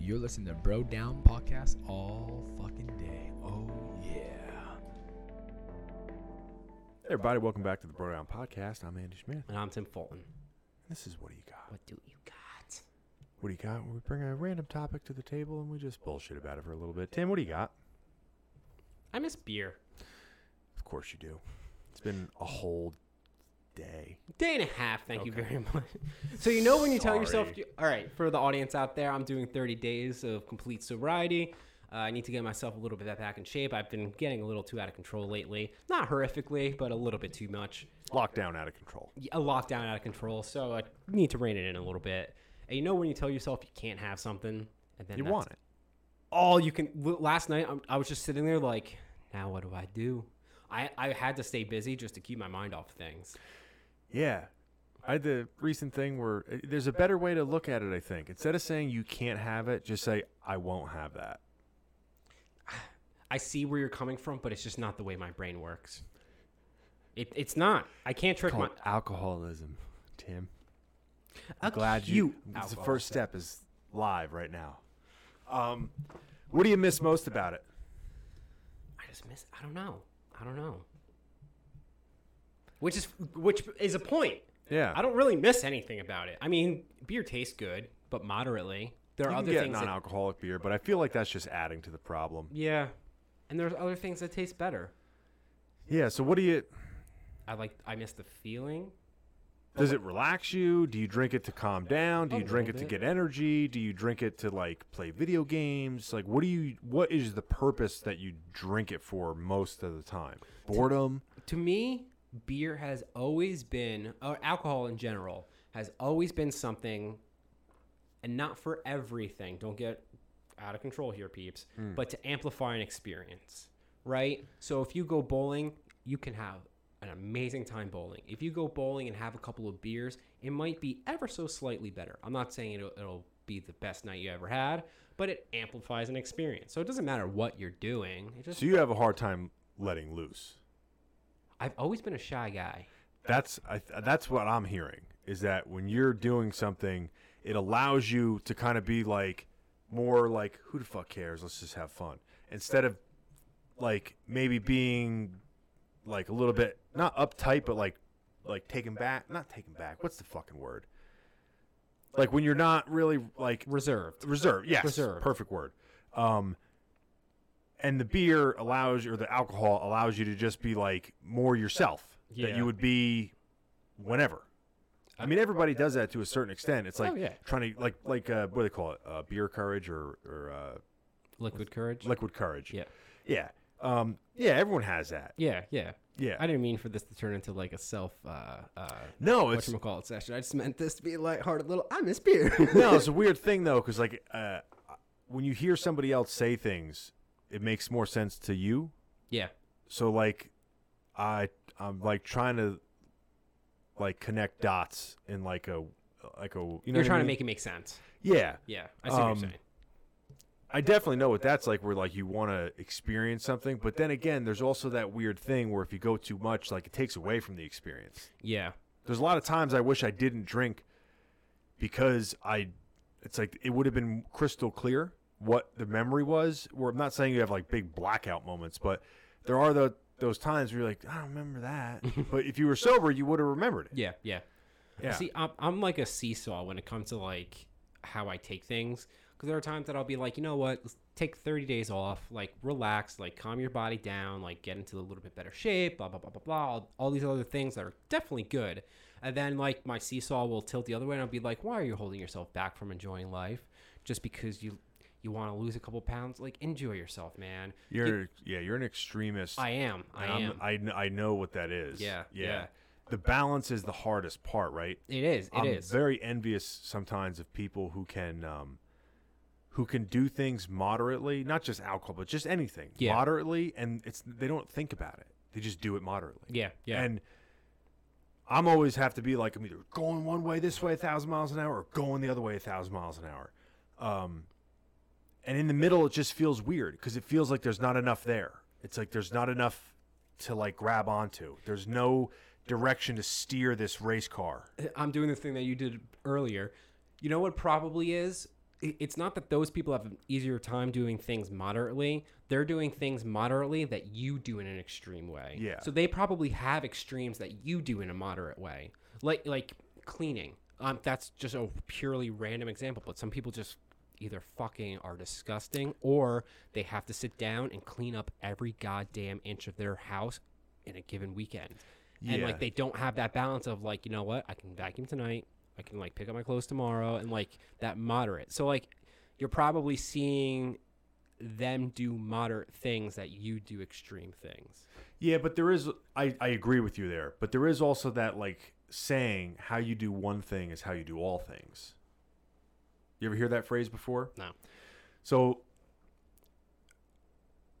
You're listening to Bro Down Podcast all fucking day. Oh, yeah. Hey everybody, welcome back to the Bro Down Podcast. I'm Andy Smith. And I'm Tim Fulton. This is what do you got? What do you got? What do you got? We bring a random topic to the table and we just bullshit about it for a little bit. Tim, what do you got? I miss beer. Of course you do. It's been a whole day. Day and a half, thank you very much. So you know when you tell yourself, all right, for the audience out there, I'm doing 30 days of complete sobriety. Uh, I need to get myself a little bit back in shape. I've been getting a little too out of control lately. Not horrifically, but a little bit too much. Lockdown out of control. A lockdown out of control, so I need to rein it in a little bit. And you know when you tell yourself you can't have something, and then You want it. all you can. Last night, I was just sitting there like, now what do I do? I, I had to stay busy just to keep my mind off things. Yeah. I had the recent thing where uh, there's a better way to look at it, I think. Instead of saying you can't have it, just say, I won't have that. I see where you're coming from, but it's just not the way my brain works. It, it's not. I can't trick my. alcoholism, Tim. I'm glad you. It's the first step is live right now. Um, what do you miss most about it? I just miss. I don't know. I don't know. Which is which is a point. Yeah. I don't really miss anything about it. I mean, beer tastes good, but moderately. There are you other get things. non-alcoholic beer, but I feel like that's just adding to the problem. yeah, and there's other things that taste better. Yeah. So what do you? I like. I miss the feeling. Does it relax you? Do you drink it to calm down? Do you drink it to get energy? Do you drink it to like play video games? Like, what do you? What is the purpose that you drink it for most of the time? Boredom. to me, beer has always been, or alcohol in general, has always been something, and not for everything. Don't get out of control here, peeps, hmm. but to amplify an experience, right? So if you go bowling, you can have an amazing time bowling. If you go bowling and have a couple of beers, it might be ever so slightly better. I'm not saying it'll, it'll be the best night you ever had, but it amplifies an experience. So it doesn't matter what you're doing. So you have a hard time letting loose. I've always been a shy guy. That's I, that's what I'm hearing is that when you're doing something, it allows you to kind of be like more like who the fuck cares? Let's just have fun instead of like maybe being like a little bit not uptight, but like like taken back. Not taken back. What's the fucking word? Like when you're not really like Reserved. reserved. Yes, Reserved. Perfect word. Um, and the beer allows or the alcohol allows you to just be like more yourself that you would be whenever. I mean, everybody does that to a certain extent. It's like Oh, yeah. trying to like like uh, what do they call it? Uh, beer courage or or uh, Liquid courage. liquid courage. Yeah. yeah, um, yeah. Everyone has that. Yeah, yeah. Yeah. I didn't mean for this to turn into like a self uh uh No, it's whatchamacallit session. I just meant this to be a lighthearted little I miss beer. no, it's a weird thing though, because like uh, when you hear somebody else say things, it makes more sense to you. yeah. so like i i'm like trying to like connect dots in like a like a you know You're what I trying to make it make sense. yeah Yeah. I see what Um, you're saying. i definitely know what that's like where like you want to experience something but then again there's also that weird thing where if you go too much like it takes away from the experience Yeah. there's a lot of times i wish i didn't drink because i it's like it would have been crystal clear what the memory was where i'm not saying you have like big blackout moments but there are the those times where you're like i don't remember that but if you were sober you would have remembered it Yeah, yeah. yeah See, I'm, I'm like a seesaw when it comes to like how I take things. Because there are times that I'll be like, you know what, let's take 30 days off, like relax, like calm your body down, like get into a little bit better shape, blah, blah, blah, blah, blah. All, all these other things that are definitely good. And then like my seesaw will tilt the other way and I'll be like, why are you holding yourself back from enjoying life? Just because you you want to lose a couple pounds? Like enjoy yourself, man. you're yeah you're an extremist I am. I and I'm- I, I know what that is Yeah, yeah yeah. the balance is the hardest part right it is. It is. I'm very envious sometimes of people who can um, who can do things moderately, not just alcohol, but just anything Yeah. moderately, and it's they don't think about it. They just do it moderately. yeah. Yeah. And I'm always have to be like I'm either going one way this way a thousand miles an hour or going the other way a thousand miles an hour. Um, and in the middle, it just feels weird because it feels like there's not enough there. It's like there's not enough to like grab onto. There's no direction to steer this race car. I'm doing the thing that you did earlier. You know what probably is it's not that those people have an easier time doing things moderately. They're doing things moderately that you do in an extreme way. Yeah. So they probably have extremes that you do in a moderate way, like like cleaning. Um, that's just a purely random example, but some people just either fucking are disgusting or they have to sit down and clean up every goddamn inch of their house in a given weekend. And like they don't have that balance of like, you know what, I can vacuum tonight, I can like pick up my clothes tomorrow and like that moderate. So like you're probably seeing them do moderate things that you do extreme things. Yeah, but there is I, I agree with you there, but there is also that like saying how you do one thing is how you do all things. You ever hear that phrase before? No. So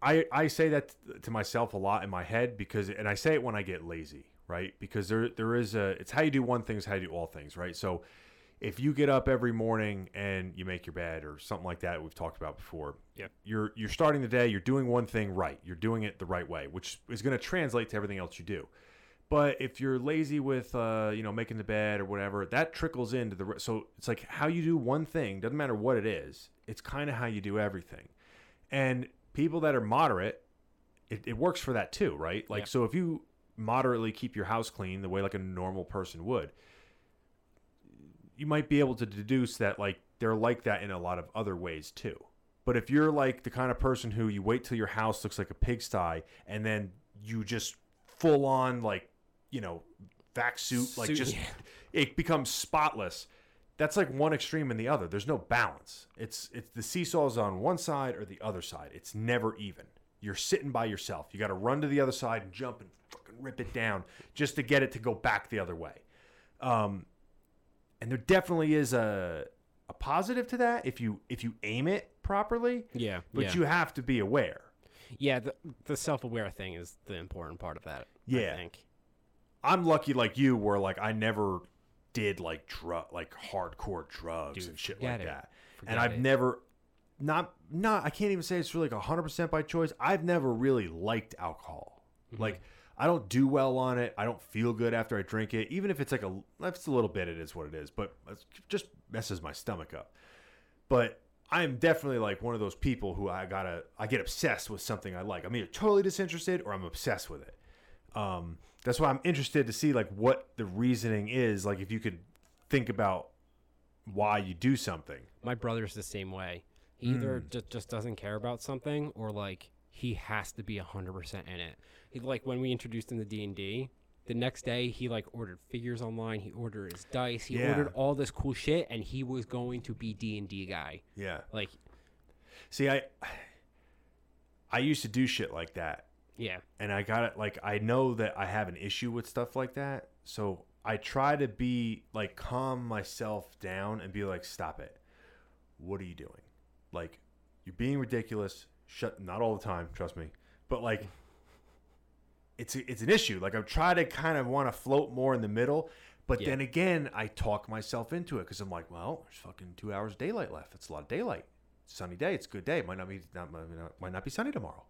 I I say that to myself a lot in my head because and I say it when I get lazy, right? Because there there is a it's how you do one thing is how you do all things, right? So if you get up every morning and you make your bed or something like that we've talked about before Yep. you're you're starting the day you're doing one thing right you're doing it the right way which is going to translate to everything else you do but if you're lazy with uh, you know making the bed or whatever that trickles into the re- so it's like how you do one thing doesn't matter what it is it's kind of how you do everything and people that are moderate it, it works for that too right like Yeah. so if you moderately keep your house clean the way like a normal person would you might be able to deduce that like they're like that in a lot of other ways too. But if you're like the kind of person who you wait till your house looks like a pigsty and then you just full on like, you know, vac suit, like Suit, just yeah. it becomes spotless. That's like one extreme and the other. There's no balance. It's it's the seesaw's on one side or the other side. It's never even. You're sitting by yourself. You got to run to the other side and jump and fucking rip it down just to get it to go back the other way. Um, and there definitely is a a positive to that if you if you aim it properly Yeah. but yeah. you have to be aware yeah, the, the self aware thing is the important part of that. Yeah. I think. I'm lucky like you where like i never did like drug like hardcore drugs Dude, and shit like it. that. Forget and i've it. never not not i can't even say it's really like 100% by choice. I've never really liked alcohol. Mm-hmm. like i don't do well on it. I don't feel good after i drink it even if it's like a if it's a little bit it is what it is but it just messes my stomach up. But i'm definitely like one of those people who i gotta i get obsessed with something i like. I'm either totally disinterested or i'm obsessed with it um, that's why i'm interested to see like what the reasoning is like if you could think about why you do something My brother's the same way. He either Hmm. just, just doesn't care about something or like he has to be 100% in it. He like when we introduced him to D&D, the next day he like ordered figures online, he ordered his dice, he Yeah. ordered all this cool shit and he was going to be D&D guy. yeah Like see i i used to do shit like that yeah. and I got it like I know that I have an issue with stuff like that. So I try to be like calm myself down and be like, stop it. What are you doing? Like you're being ridiculous. Shut not all the time, trust me. But like it's a, it's an issue. Like I'm trying to kind of want to float more in the middle. But Yeah. then again, I talk myself into it because I'm like, well, there's fucking two hours of daylight left. It's a lot of daylight. Sunny day. It's a good day. Might not be not- might not be sunny tomorrow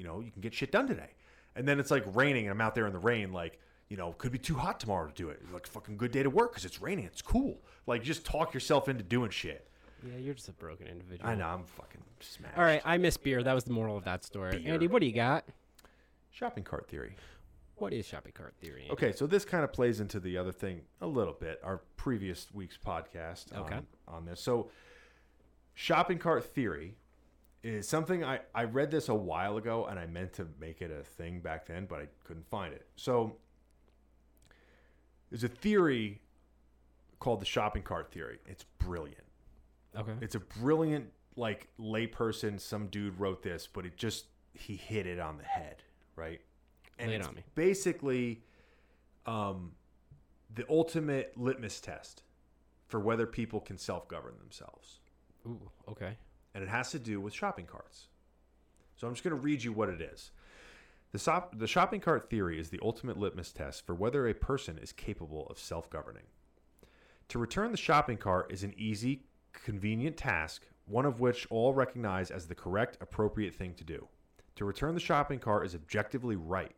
you know, you can get shit done today. And then it's like raining, and I'm out there in the rain, like, you know, could be too hot tomorrow to do it. Like, fucking good day to work because it's raining. It's cool. Like, just talk yourself into doing shit. Yeah, you're just a broken individual. I know, I'm fucking smashed. All right, I miss beer. That was the moral of that story. Beer. Andy, what do you got? Shopping cart theory. What is shopping cart theory? Andy? Okay, so this kind of plays into the other thing a little bit, our previous week's podcast Okay. on, on this. So, shopping cart theory is something I, I read this a while ago and I meant to make it a thing back then, but I couldn't find it. So, there's a theory called the shopping cart theory. It's brilliant. Okay. It's a brilliant, like, layperson, some dude wrote this, but it just, he hit it on the head, right? And Lay it it's on me. basically um, the ultimate litmus test for whether people can self govern themselves. Ooh, okay. And it has to do with shopping carts. So I'm just going to read you what it is. The, sop- the shopping cart theory is the ultimate litmus test for whether a person is capable of self governing. To return the shopping cart is an easy, convenient task, one of which all recognize as the correct, appropriate thing to do. To return the shopping cart is objectively right.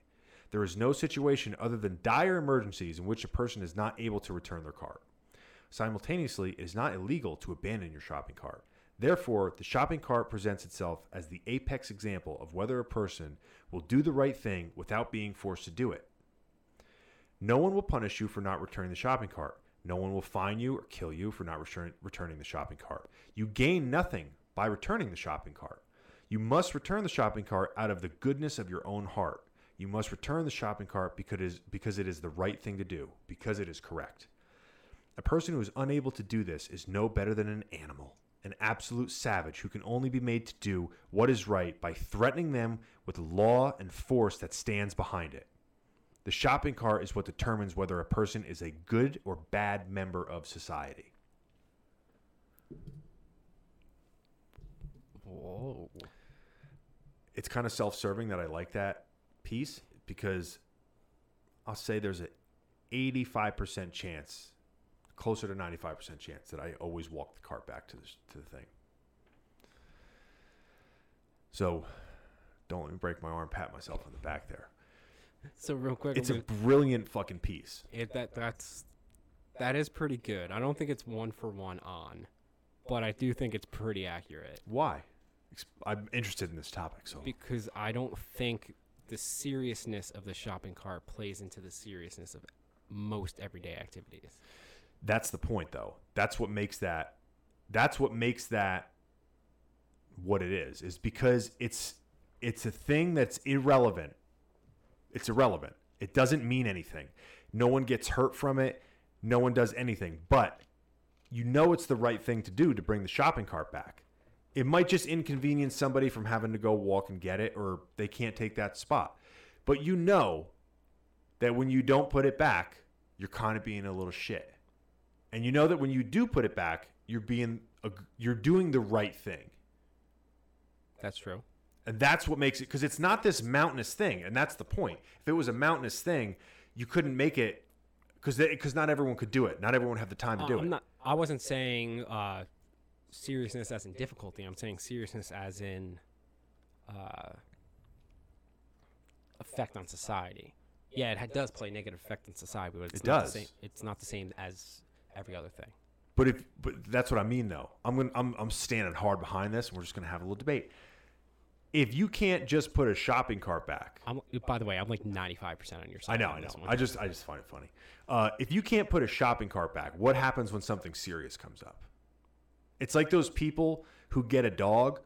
There is no situation other than dire emergencies in which a person is not able to return their cart. Simultaneously, it is not illegal to abandon your shopping cart. Therefore, the shopping cart presents itself as the apex example of whether a person will do the right thing without being forced to do it. No one will punish you for not returning the shopping cart. No one will fine you or kill you for not return, returning the shopping cart. You gain nothing by returning the shopping cart. You must return the shopping cart out of the goodness of your own heart. You must return the shopping cart because it is, because it is the right thing to do, because it is correct. A person who is unable to do this is no better than an animal, an absolute savage who can only be made to do what is right by threatening them with law and force that stands behind it. The shopping cart is what determines whether a person is a good or bad member of society. Whoa. It's kind of self serving that I like that piece because I'll say there's an 85% chance, closer to 95% chance, that I always walk the cart back to the, to the thing. So don't let me break my arm, pat myself on the back there. So real quick, It's a brilliant fucking piece. it, that that's that is pretty good. I don't think it's one for one on, but I do think it's pretty accurate Why? I'm interested in this topic, so because I don't think the seriousness of the shopping cart plays into the seriousness of most everyday activities. That's the point though. That's what makes that that's what makes that what it is is because it's it's a thing that's irrelevant. It's irrelevant. It doesn't mean anything. No one gets hurt from it. No one does anything. But you know it's the right thing to do to bring the shopping cart back. It might just inconvenience somebody from having to go walk and get it or they can't take that spot. But you know that when you don't put it back, you're kind of being a little shit. And you know that when you do put it back, you're being a, you're doing the right thing. That's true. And that's what makes it because it's not this mountainous thing, and that's the point. If it was a mountainous thing, you couldn't make it because because not everyone could do it. Not everyone would have the time to Uh, do I'm it. not. I wasn't saying uh, seriousness as in difficulty. I'm saying seriousness as in uh, effect on society. Yeah, it does play a negative effect on society, but it's It not does. The same, it's not the same as every other thing. But if but that's what I mean though. I'm gonna I'm I'm standing hard behind this, and we're just gonna have a little debate. If you can't just put a shopping cart back, I'm, by the way, I'm like 95% on your side. I know, I know. I just I just find it funny. Uh, if you can't put a shopping cart back, what happens when something serious comes up? It's like those people who get a dog,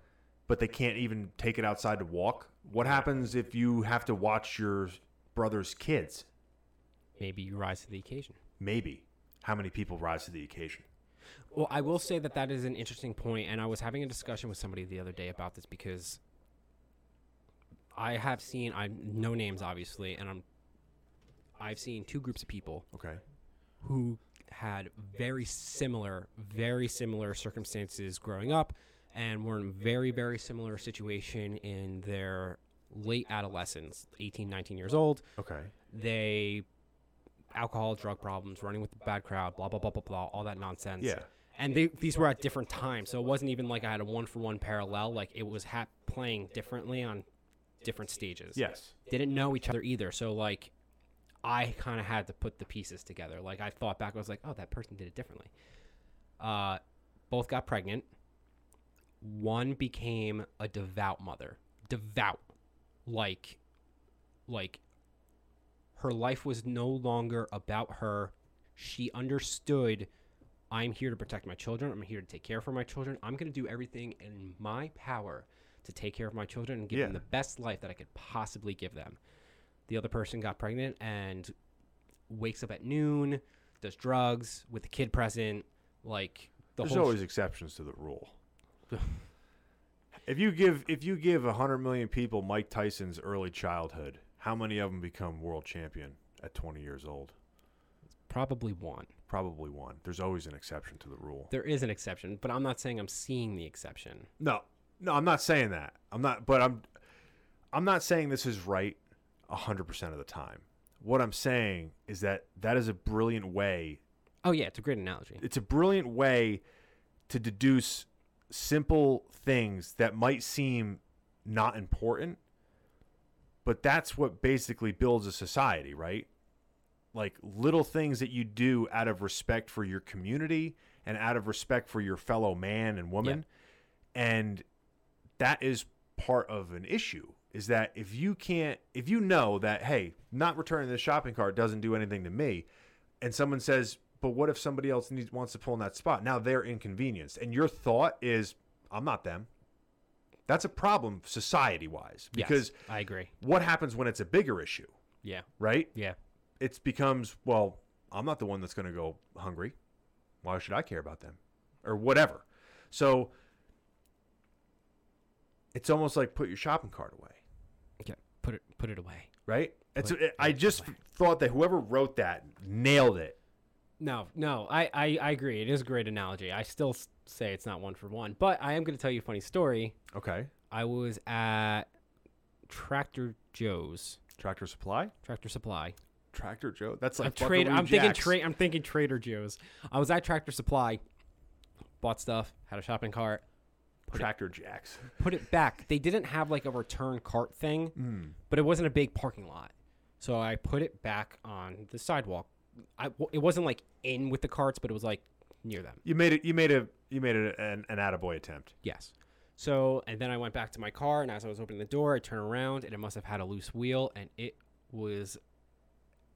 but they can't even take it outside to walk. What happens if you have to watch your brother's kids? Maybe you rise to the occasion. Maybe. How many people rise to the occasion? Well, I will say that that is an interesting point, and I was having a discussion with somebody the other day about this because I have seen I no names obviously, and I'm I've seen two groups of people Okay. who had very similar, very similar circumstances growing up, and were in very, very similar situation in their late adolescence, 18, 19 years old. Okay. They alcohol, drug problems, running with the bad crowd, blah blah blah blah blah, all that nonsense. Yeah. and they, these were at different times so it wasn't even like i had a one for one parallel like it was hap- playing differently on different stages. Yes. didn't know each other either so like i kind of had to put the pieces together. Like i thought back i was like oh that person did it differently. Uh, both got pregnant. One became a devout mother. Devout. Like like her life was no longer about her she understood I'm here to protect my children. I'm here to take care for my children. I'm going to do everything in my power to take care of my children and give them the best life that I could possibly give them. The other person got pregnant and wakes up at noon, does drugs with the kid present, like the There's always exceptions to the rule. if you give if you give hundred million people Mike Tyson's early childhood, how many of them become world champion at 20 years old? probably one. Probably one. There's always an exception to the rule. There is an exception, but I'm not saying I'm seeing the exception. No, no, I'm not saying that. I'm not, but I'm, I'm not saying this is right hundred percent of the time. What I'm saying is that that is a brilliant way. Oh yeah, it's a great analogy. It's a brilliant way to deduce simple things that might seem not important, but that's what basically builds a society, right? Like little things that you do out of respect for your community and out of respect for your fellow man and woman. And that is part of an issue is that if you can't if you know that hey not returning the shopping cart doesn't do anything to me and someone says but what if somebody else needs wants to pull in that spot? Now they're inconvenienced. And your thought is i'm not them that's a problem society wise Yes, because I agree. what happens when it's a bigger issue Yeah. right Yeah. it becomes well i'm not the one that's going to go hungry why should i care about them or whatever so it's almost like put your shopping cart away Yeah. Put it put it away. right it's Put i just away. thought that whoever wrote that nailed it No, no, I, I, I agree. It is a great analogy. I still s- say it's not one for one, but I am going to tell you a funny story. okay I was at Tractor Joe's, tractor supply Tractor Supply. tractor joe that's like I'm, trade, I'm thinking trade. I'm thinking Trader Joe's. I was at Tractor Supply, bought stuff, had a shopping cart, put it, tractor jacks put it back. They didn't have like a return cart thing, mm. but it wasn't a big parking lot, so I put it back on the sidewalk. I, it wasn't like in with the carts, but it was like near them. you made it you made a you made it an, an attaboy attempt Yes. So, and then I went back to my car, and as I was opening the door, I turned around, and it must have had a loose wheel, and it was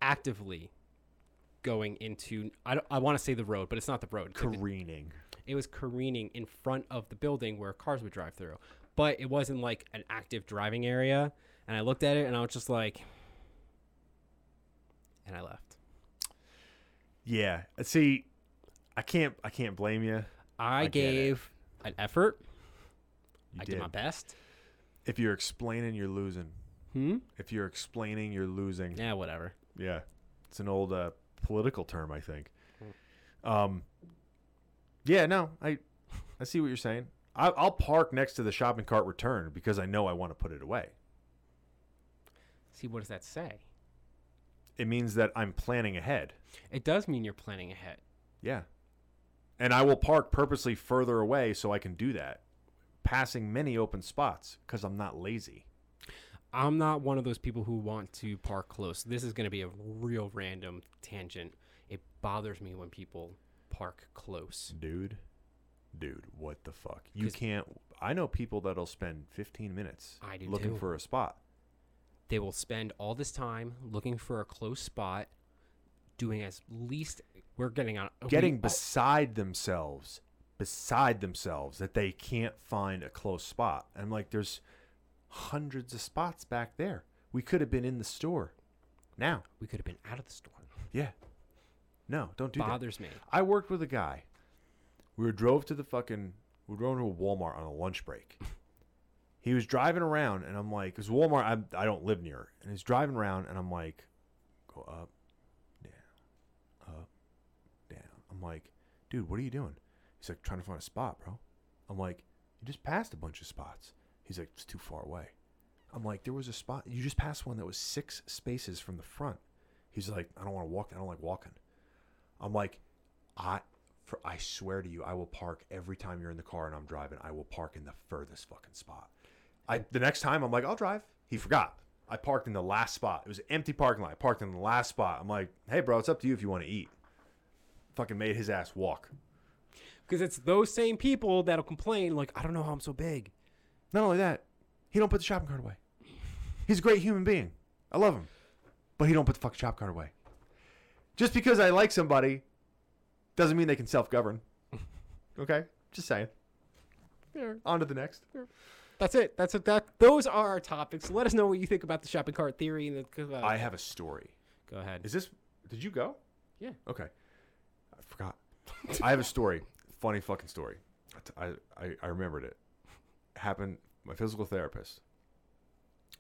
actively going into I, I want to say the road, but it's not the road. It's like the- careening it was careening in front of the building where cars would drive through, but it wasn't like an active driving area. And I looked at it, and I was just like, and I left. Yeah see i can't i can't blame you I, I gave an effort. you I did did my best. if you're explaining you're losing Hmm. if you're explaining you're losing Yeah. Whatever. Yeah, it's an old uh, political term, I think. Um, yeah, no, I, I see what you're saying. I, I'll park next to the shopping cart return because I know I want to put it away. See, what does that say? It means that I'm planning ahead. It does mean you're planning ahead. Yeah, and I will park purposely further away so I can do that, passing many open spots because I'm not lazy. I'm not one of those people who want to park close. This is going to be a real random tangent. It bothers me when people park close. Dude, dude, what the fuck? You can't. I know people that'll spend 15 minutes I do looking too. for a spot. They will spend all this time looking for a close spot, doing as least. We're getting on. getting oh, beside themselves beside themselves that they can't find a close spot and i'm like there's hundreds of spots back there we could have been in the store now we could have been out of the store. yeah no don't do that Bothers me. i worked with a guy we were drove to the fucking we drove to a walmart on a lunch break he was driving around and i'm like because walmart I, I don't live near. And he's driving around and i'm like go up down up down. I'm like dude what are you doing? He's like trying to find a spot bro. I'm like you just passed a bunch of spots. He's like it's too far away. I'm like there was a spot you just passed one that was six spaces from the front. He's like i don't want to walk i don't like walking. I'm like i i swear to you i will park every time you're in the car and i'm driving i will park in the furthest fucking spot i the next time i'm like i'll drive he forgot i parked in the last spot it was an empty parking lot i parked in the last spot i'm like hey bro it's up to you if you want to eat fucking made his ass walk Because it's those same people that'll complain, like, I don't know how I'm so big. Not only that, he don't put the shopping cart away. He's a great human being. I love him, but he don't put the fucking shopping cart away. Just because I like somebody doesn't mean they can self-govern. Okay, just saying. On to the next. That's it. That's it. That those are our topics. Let us know what you think about the shopping cart theory. And the, uh, I have a story. go ahead. Is this? Did you go? Yeah. Okay. I forgot. I have a story. Funny fucking story. I, I, I remembered it. Happened. My physical therapist.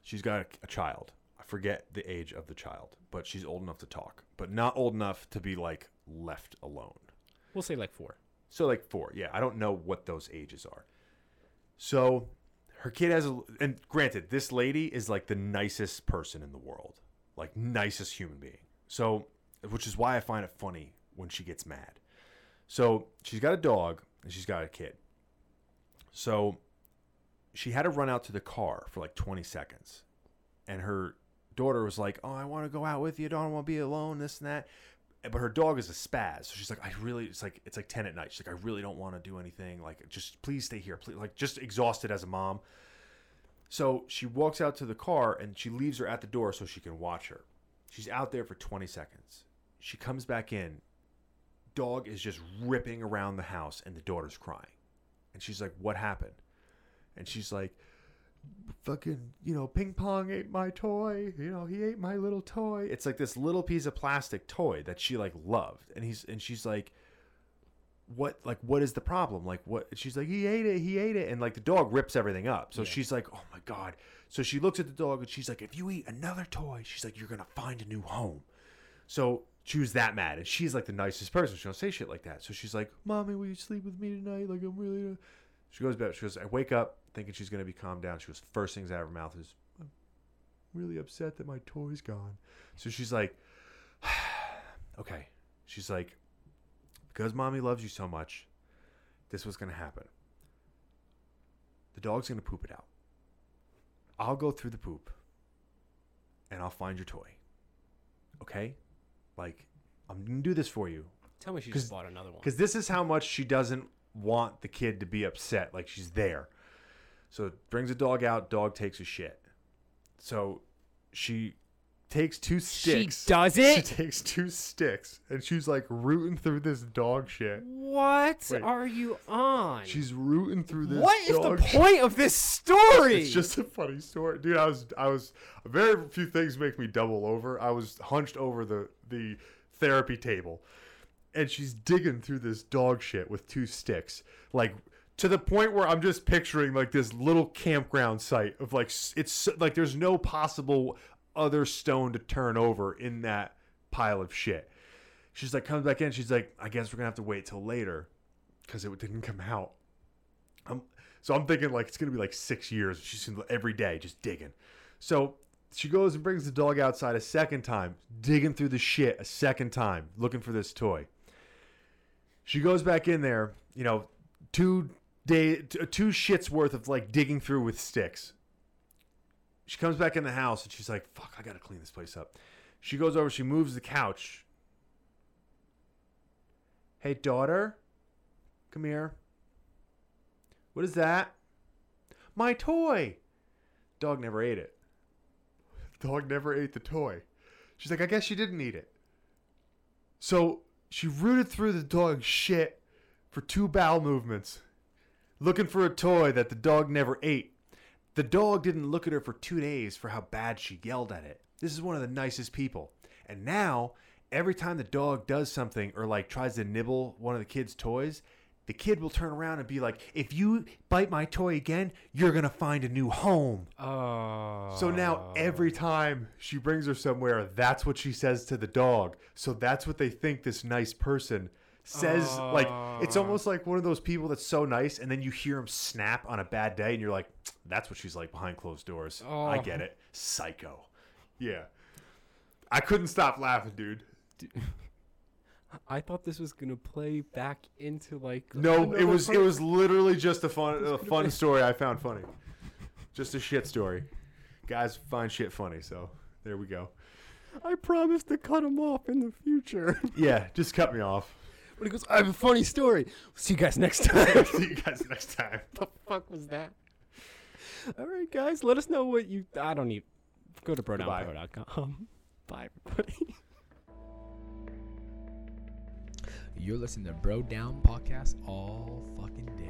She's got a, a child. I forget the age of the child, but she's old enough to talk, but not old enough to be like left alone. We'll say like four. So like four, yeah. I don't know what those ages are. So her kid has a, and granted, this lady is like the nicest person in the world, like nicest human being. So, which is why I find it funny when she gets mad. So she's got a dog and she's got a kid. So she had to run out to the car for like 20 seconds, and her daughter was like, "Oh, I want to go out with you. Don't want to be alone. This and that." But her dog is a spaz. So she's like, I really, it's like, it's like 10 at night. She's like, I really don't want to do anything. Like, just please stay here. Please, like, just exhausted as a mom. So she walks out to the car and she leaves her at the door so she can watch her. She's out there for 20 seconds. She comes back in. Dog is just ripping around the house and the daughter's crying. And she's like, What happened? And she's like, fucking, you know, ping pong ate my toy. You know, he ate my little toy. It's like this little piece of plastic toy that she like loved. And he's and she's like, what like what is the problem? Like what she's like, he ate it, he ate it. And like the dog rips everything up. So she's like, Oh my god. So she looks at the dog and she's like, if you eat another toy, she's like, you're gonna find a new home. So she was that mad, and she's like the nicest person. She don't say shit like that. So she's like, "Mommy, will you sleep with me tonight? Like I'm really." She goes back. She goes, "I wake up thinking she's gonna be calmed down." She goes, first things out of her mouth is, "I'm really upset that my toy's gone." So she's like, "Okay." She's like, "Because mommy loves you so much, this was gonna happen. The dog's gonna poop it out. I'll go through the poop, and I'll find your toy. Okay? Like, I'm gonna do this for you." Tell me she just bought another one. Because this is how much she doesn't want the kid to be upset. Like she's there. So brings a dog out. Dog takes a shit. So she takes two sticks. She does She takes two sticks and she's like rooting through this dog shit. What Wait. are you on? She's rooting through this. what is the shit. point of this story? It's just a funny story, dude. I was, I was. Very few things make me double over. I was hunched over the the therapy table, and she's digging through this dog shit with two sticks, like to the point where I'm just picturing like this little campground site of like it's like there's no possible other stone to turn over in that pile of shit. She's like comes back in. She's like, I guess we're gonna have to wait till later because it didn't come out. I'm, so I'm thinking like it's gonna be like six years. She's every day just digging. So she goes and brings the dog outside a second time, digging through the shit a second time, looking for this toy. She goes back in there, you know, two day, uh, two shits worth of like digging through with sticks. She comes back in the house and she's like, "Fuck, I gotta clean this place up." She goes over, she moves the couch. Hey, daughter, come here. What is that? My toy. Dog never ate it. Dog never ate the toy. She's like, I guess she didn't eat it. So she rooted through the dog's shit for two bowel movements, looking for a toy that the dog never ate. The dog didn't look at her for two days for how bad she yelled at it. This is one of the nicest people. And now, every time the dog does something or like tries to nibble one of the kid's toys, the kid will turn around and be like, if you bite my toy again, you're going to find a new home. Oh. So now oh. every time she brings her somewhere, that's what she says to the dog. So that's what they think this nice person says. Like it's oh. almost like one of those people that's so nice, and then you hear him snap on a bad day, and you're like, "That's what she's like behind closed doors." I Oh. get it, psycho. Yeah, I couldn't stop laughing, dude. I thought this was gonna play back into like. No, it another was it was literally just a fun a fun story I found funny. Just a shit story. Guys find shit funny, so there we go. I promised to cut him off in the future. Yeah, just cut me off. but he goes, "I have a funny story." See you guys next time. See you guys next time. the fuck was that? All right, guys, let us know what you. I don't need. Go to Goodbye. brodownpro.com. Bye, everybody. You're listening to Bro Down Podcast all fucking day.